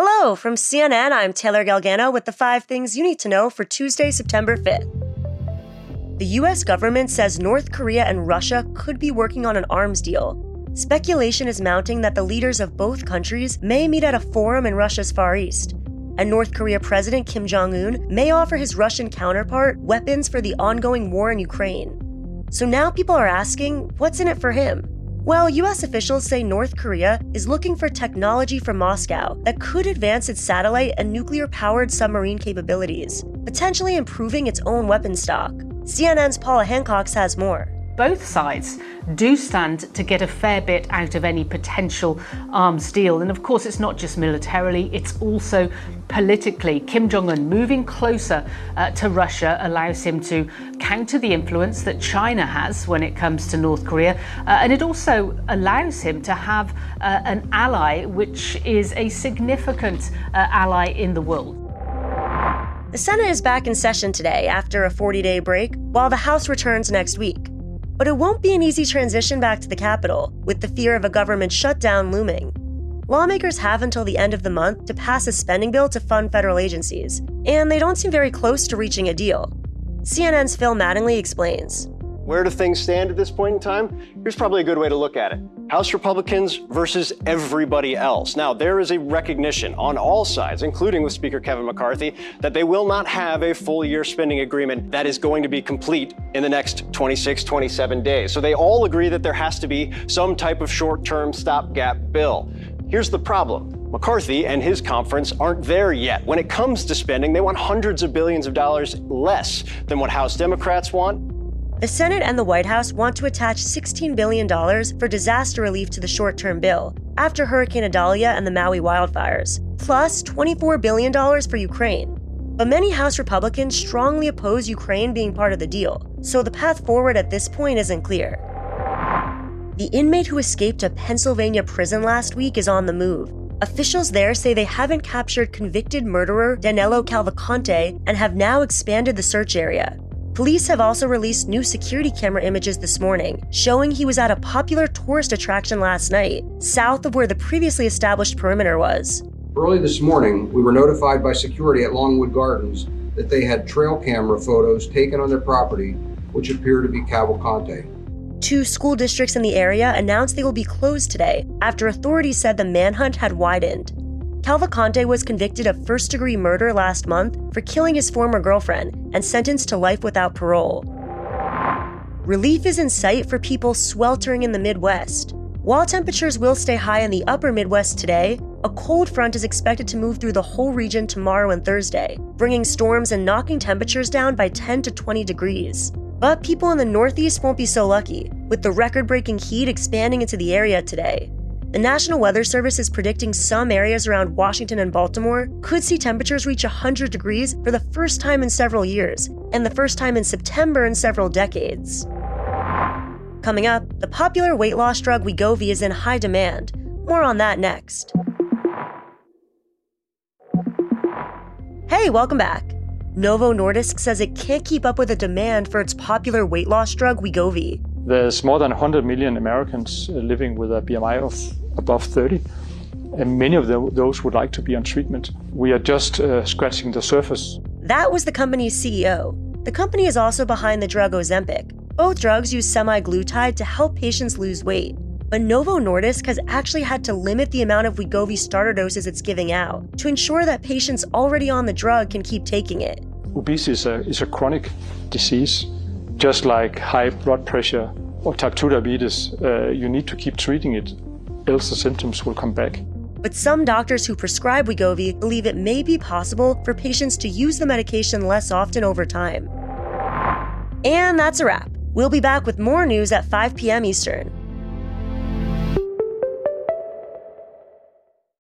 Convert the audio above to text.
Hello, from CNN, I'm Taylor Galgano with the five things you need to know for Tuesday, September 5th. The US government says North Korea and Russia could be working on an arms deal. Speculation is mounting that the leaders of both countries may meet at a forum in Russia's Far East. And North Korea President Kim Jong un may offer his Russian counterpart weapons for the ongoing war in Ukraine. So now people are asking, what's in it for him? Well, US officials say North Korea is looking for technology from Moscow that could advance its satellite and nuclear powered submarine capabilities, potentially improving its own weapon stock. CNN's Paula Hancocks has more both sides do stand to get a fair bit out of any potential arms deal. And of course, it's not just militarily, it's also politically. Kim Jong un moving closer uh, to Russia allows him to counter the influence that China has when it comes to North Korea. Uh, and it also allows him to have uh, an ally which is a significant uh, ally in the world. The Senate is back in session today after a 40 day break, while the House returns next week. But it won't be an easy transition back to the Capitol, with the fear of a government shutdown looming. Lawmakers have until the end of the month to pass a spending bill to fund federal agencies, and they don't seem very close to reaching a deal. CNN's Phil Mattingly explains. Where do things stand at this point in time? Here's probably a good way to look at it House Republicans versus everybody else. Now, there is a recognition on all sides, including with Speaker Kevin McCarthy, that they will not have a full year spending agreement that is going to be complete in the next 26, 27 days. So they all agree that there has to be some type of short term stopgap bill. Here's the problem. McCarthy and his conference aren't there yet. When it comes to spending, they want hundreds of billions of dollars less than what House Democrats want the Senate and the White House want to attach $16 billion for disaster relief to the short term bill after Hurricane Idalia and the Maui wildfires, plus $24 billion for Ukraine. But many House Republicans strongly oppose Ukraine being part of the deal, so the path forward at this point isn't clear. The inmate who escaped a Pennsylvania prison last week is on the move. Officials there say they haven't captured convicted murderer Danilo Cavalcante and have now expanded the search area. Police have also released new security camera images this morning, showing he was at a popular tourist attraction last night, south of where the previously established perimeter was. Early this morning, we were notified by security at Longwood Gardens that they had trail camera photos taken on their property, which appear to be Cavalcante. Two school districts in the area announced they will be closed today after authorities said the manhunt had widened. Cavalcante was convicted of first degree murder last month for killing his former girlfriend and sentenced to life without parole. Relief is in sight for people sweltering in the Midwest. While temperatures will stay high in the upper Midwest today, a cold front is expected to move through the whole region tomorrow and Thursday, bringing storms and knocking temperatures down by 10 to 20 degrees. But people in the Northeast won't be so lucky, with the record breaking heat expanding into the area today. The National Weather Service is predicting some areas around Washington and Baltimore could see temperatures reach 100 degrees for the first time in several years, and the first time in September in several decades. Coming up, the popular weight loss drug Wegovy is in high demand. More on that next. Hey, welcome back. Novo Nordisk says it can't keep up with the demand for its popular weight loss drug Wegovy. There's more than 100 million Americans uh, living with a BMI of above 30, and many of those would like to be on treatment. We are just uh, scratching the surface. That was the company's CEO. The company is also behind the drug Ozempic. Both drugs use semaglutide to help patients lose weight. But Novo Nordisk has actually had to limit the amount of Wegovy starter doses it's giving out to ensure that patients already on the drug can keep taking it. Obesity is a, is a chronic disease just like high blood pressure or type 2 diabetes, uh, you need to keep treating it, else the symptoms will come back. But some doctors who prescribe Wegovy believe it may be possible for patients to use the medication less often over time. And that's a wrap. We'll be back with more news at 5 p.m. Eastern.